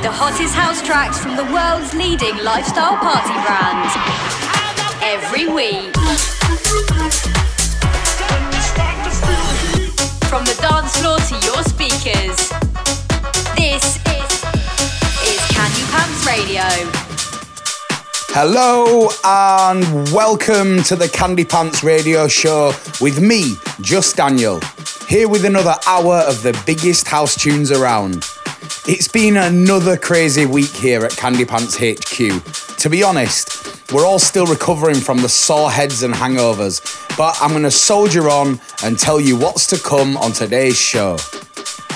The hottest house tracks from the world's leading lifestyle party brand. Every week. From the dance floor to your speakers. This is, is Candy Pants Radio. Hello and welcome to the Candy Pants Radio Show with me, Just Daniel, here with another hour of the biggest house tunes around. It's been another crazy week here at Candy Pants HQ. To be honest, we're all still recovering from the sore heads and hangovers, but I'm going to soldier on and tell you what's to come on today's show.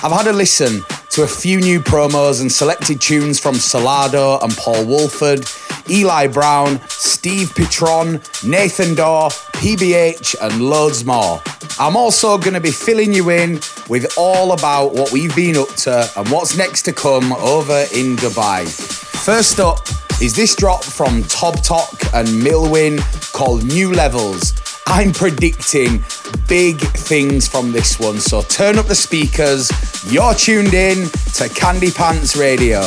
I've had a listen to a few new promos and selected tunes from Solardo and Paul Woolford, Eli Brown, Steve Pitron, Nathan Dawe, PBH, and loads more. I'm also going to be filling you in with all about what we've been up to and what's next to come over in Dubai. First up is this drop from Tobtok and Milwin called New Levels. I'm predicting big things from this one, so turn up the speakers. You're tuned in to Candy Pants Radio.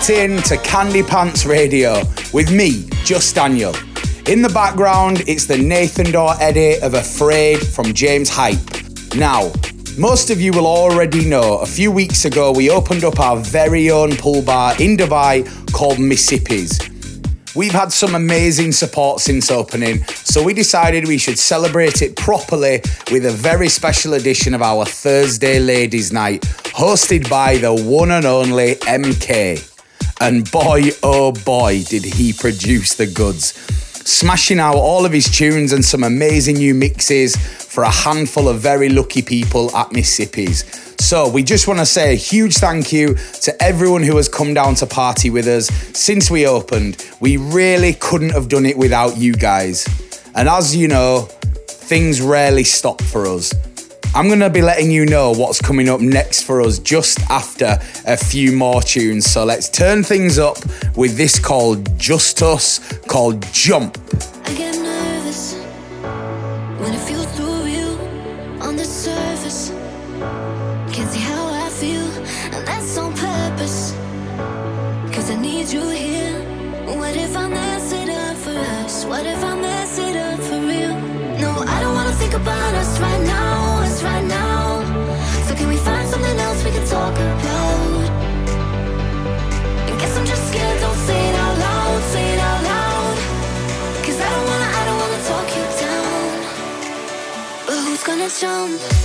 Locked in to Candy Pants Radio with me, Just Daniel. In the background, it's the Nathan Dawe edit of Afraid from James Hype. Now, most of you will already know a few weeks ago we opened up our very own pool bar in Dubai called Mississippi's. We've had some amazing support since opening, so we decided we should celebrate it properly with a very special edition of our Thursday Ladies Night, hosted by the one and only MK. And boy, oh boy, did he produce the goods. Smashing out all of his tunes and some amazing new mixes for a handful of very lucky people at Mississippi's. So, we just want to say a huge thank you to everyone who has come down to party with us since we opened. We really couldn't have done it without you guys. And as you know, things rarely stop for us. I'm going to be letting you know what's coming up next for us just after a few more tunes. So let's turn things up with this called Just Us, called Jump. Jump?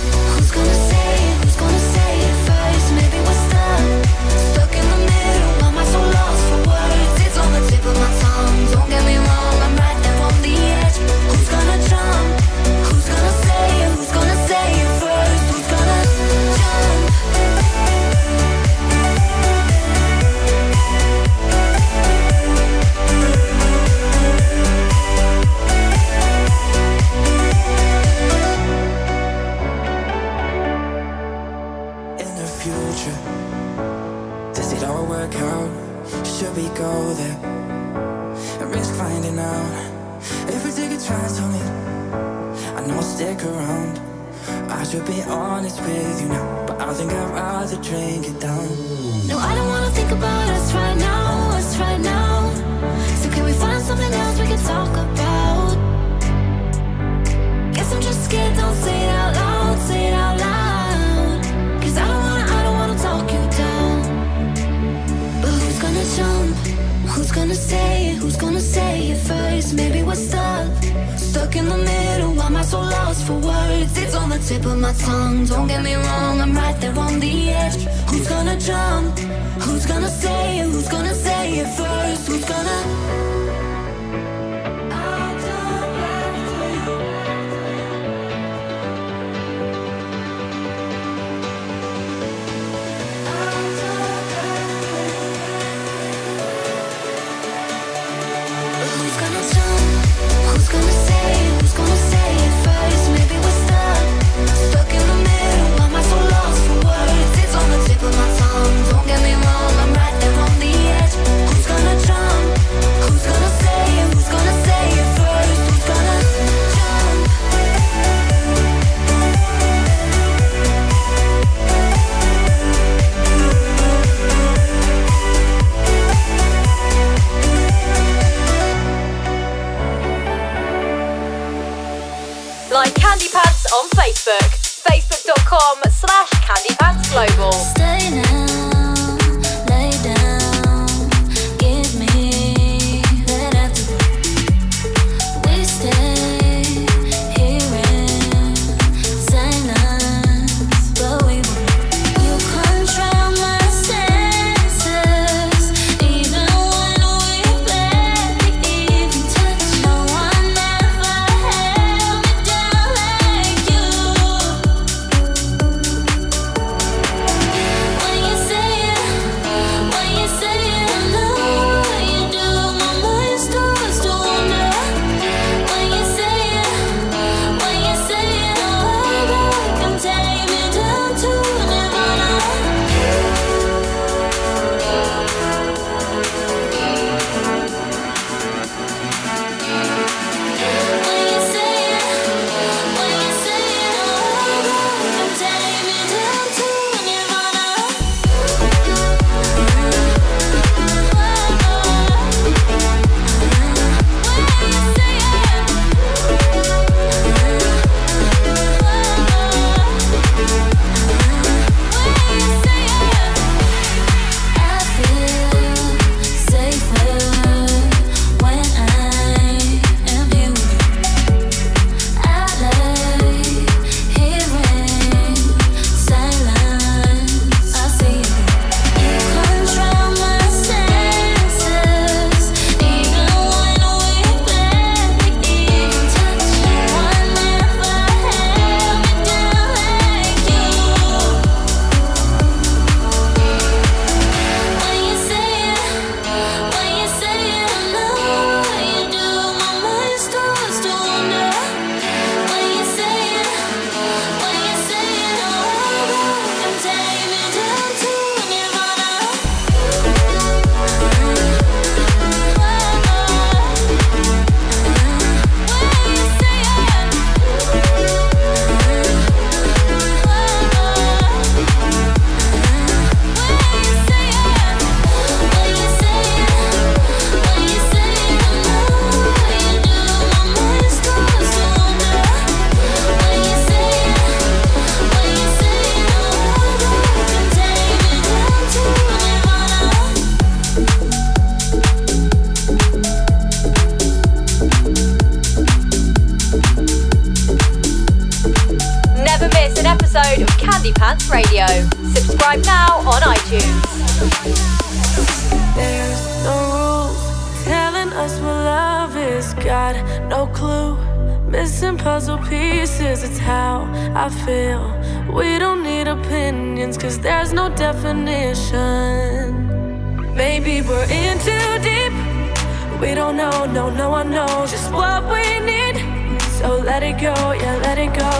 it go, yeah, let it go.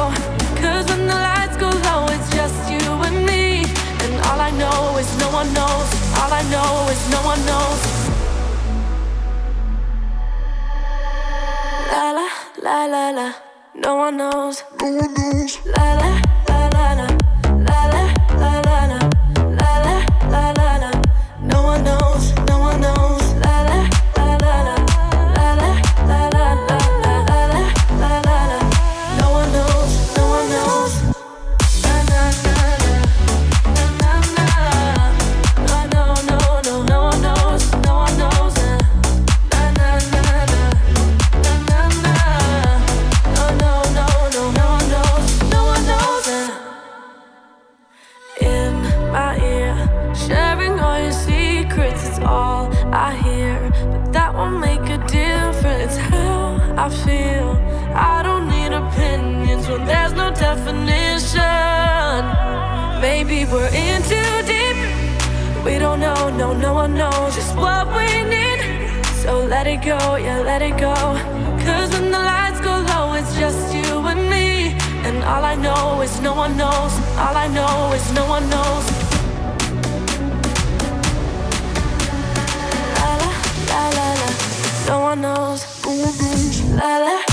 Cause when the lights go low, it's just you and me. And all I know is no one knows. All I know is no one knows. La la, la la la. No one knows. No one knows. La la. know just what we need. So let it go, yeah, let it go. Cause when the lights go low, it's just you and me. And all I know is no one knows. All I know is no one knows. La la la la la. No one knows. Mm-hmm. La la.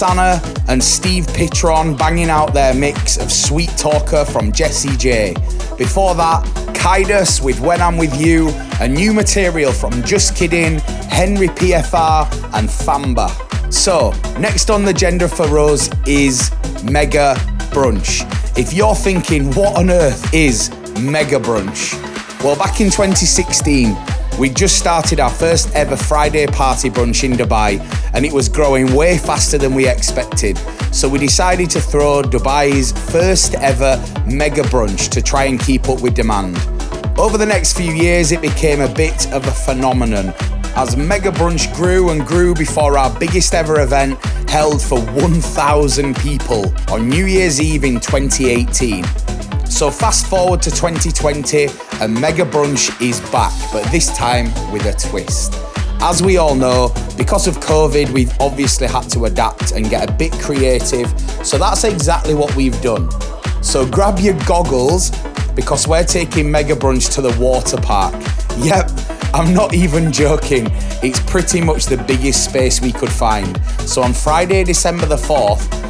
Sana and Steve Pitron banging out their mix of Sweet Talker from Jessie J. Before that, Kaidus with When I'm With You, a new material from Just Kidding, Henry PFR, and Famba. So, next on the agenda for us is Mega Brunch. If you're thinking, what on earth is Mega Brunch? Well, back in 2016, We just started our first ever Friday party brunch in Dubai, and it was growing way faster than we expected. So we decided to throw Dubai's first ever mega brunch to try and keep up with demand. Over the next few years, it became a bit of a phenomenon as Mega Brunch grew and grew before our biggest ever event held for 1,000 people on New Year's Eve in 2018. So fast forward to 2020 and Mega Brunch is back, but this time with a twist. As we all know, because of COVID, we've obviously had to adapt and get a bit creative, so that's exactly what we've done. So grab your goggles because we're taking Mega Brunch to the water park. Yep, I'm not even joking. It's pretty much the biggest space we could find. So on Friday, December the 4th,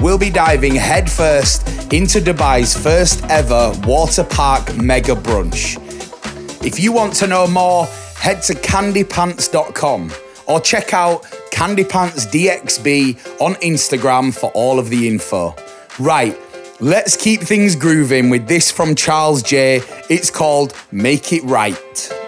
we'll be diving headfirst into Dubai's first ever water park mega brunch. If you want to know more, head to candypants.com or check out candypantsdxb on Instagram for all of the info. Right, let's keep things grooving with this from Charles J. It's called Make It Right.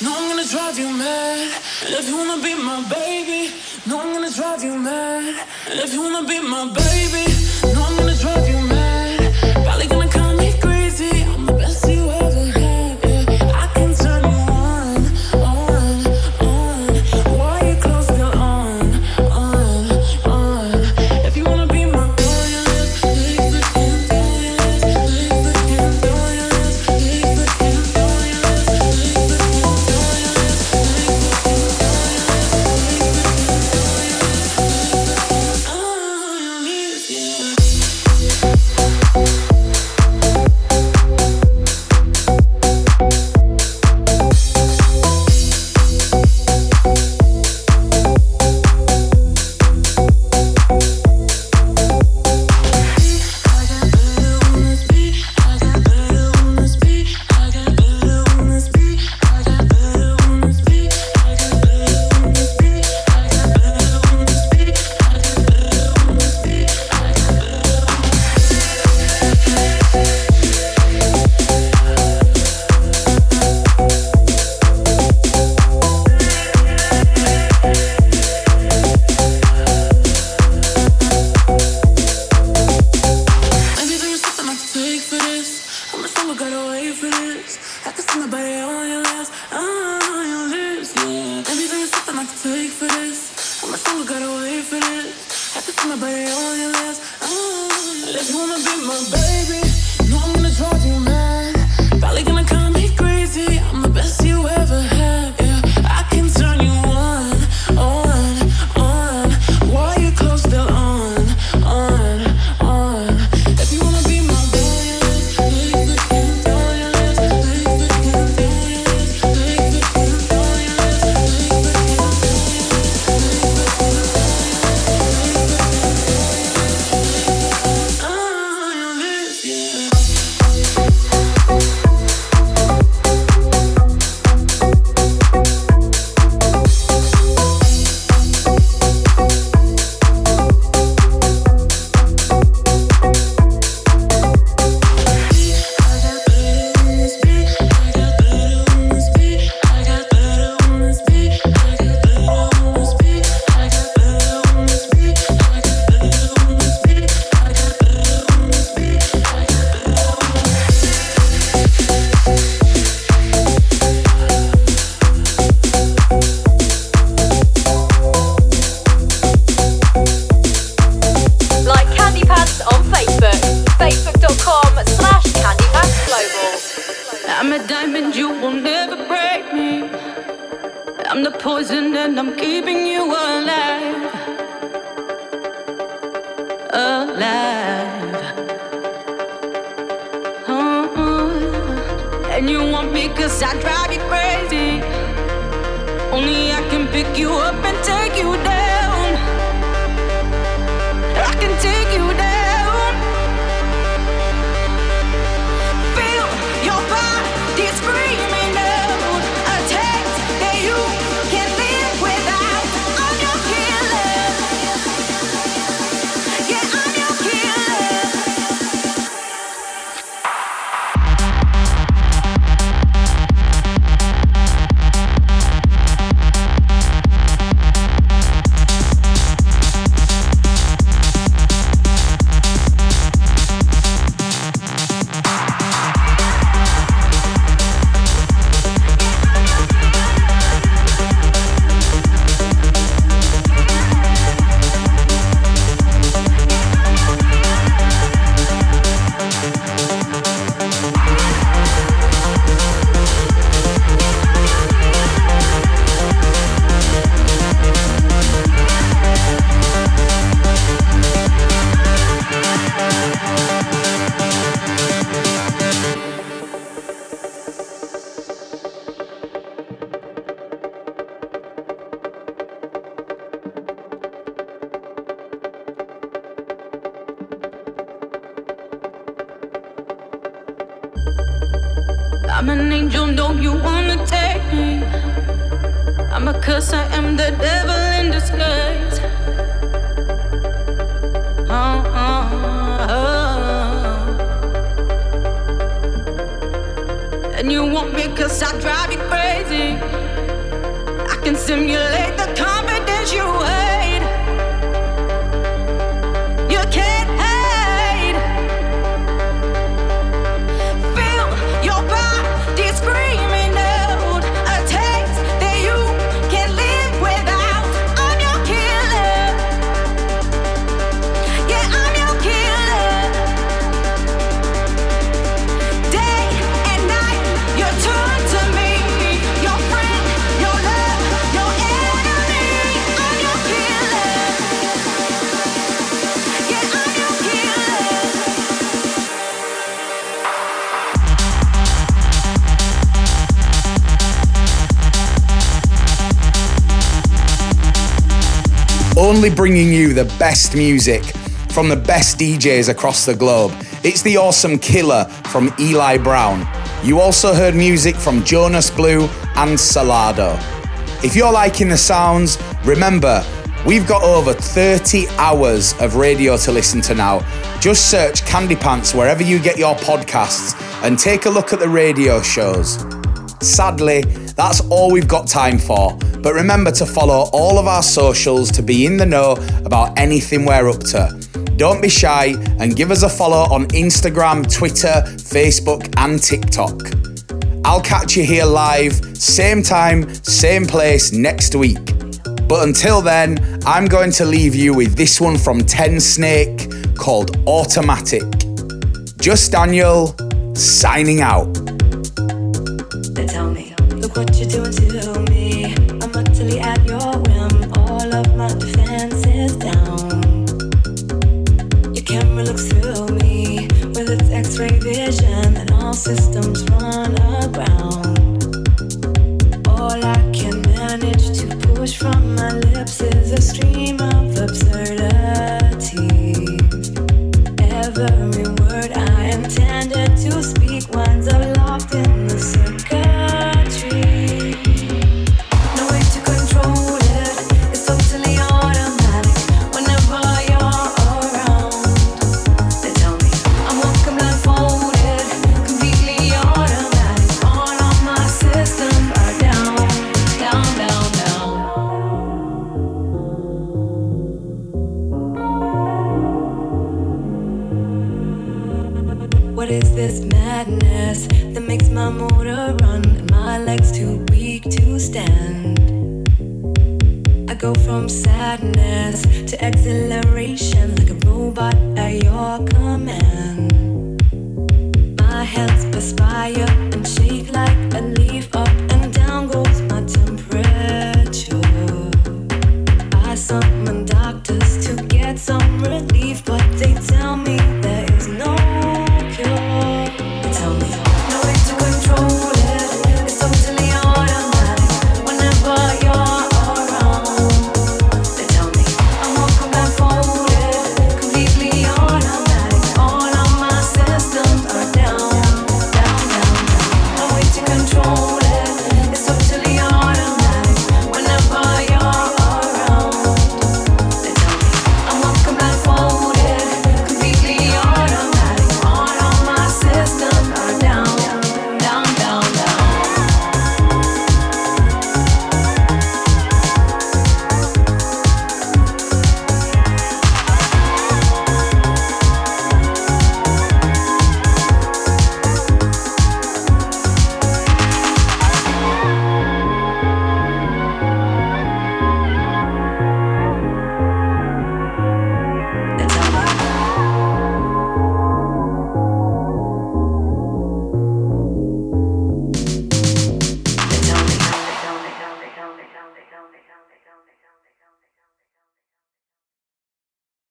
No, I'm gonna drive you mad. If you wanna be my baby, no, I'm gonna drive you mad. If you wanna be my baby, no, I'm gonna drive you mad. Only bringing you the best music from the best DJs across the globe. It's the awesome Killer from Eli Brown. You also heard music from Jonas Blue and Solardo. If you're liking the sounds, remember, we've got over 30 hours of radio to listen to now. Just search Candy Pants wherever you get your podcasts and take a look at the radio shows. Sadly, that's all we've got time for. But remember to follow all of our socials to be in the know about anything we're up to. Don't be shy and give us a follow on Instagram, Twitter, Facebook, and TikTok. I'll catch you here live, same time, same place next week. But until then, I'm going to leave you with this one from Tensnake called Automatic. Just Daniel, signing out. They tell me, look what you're doing X-ray vision, and all systems run aground. All I can manage to push from my lips is a stream of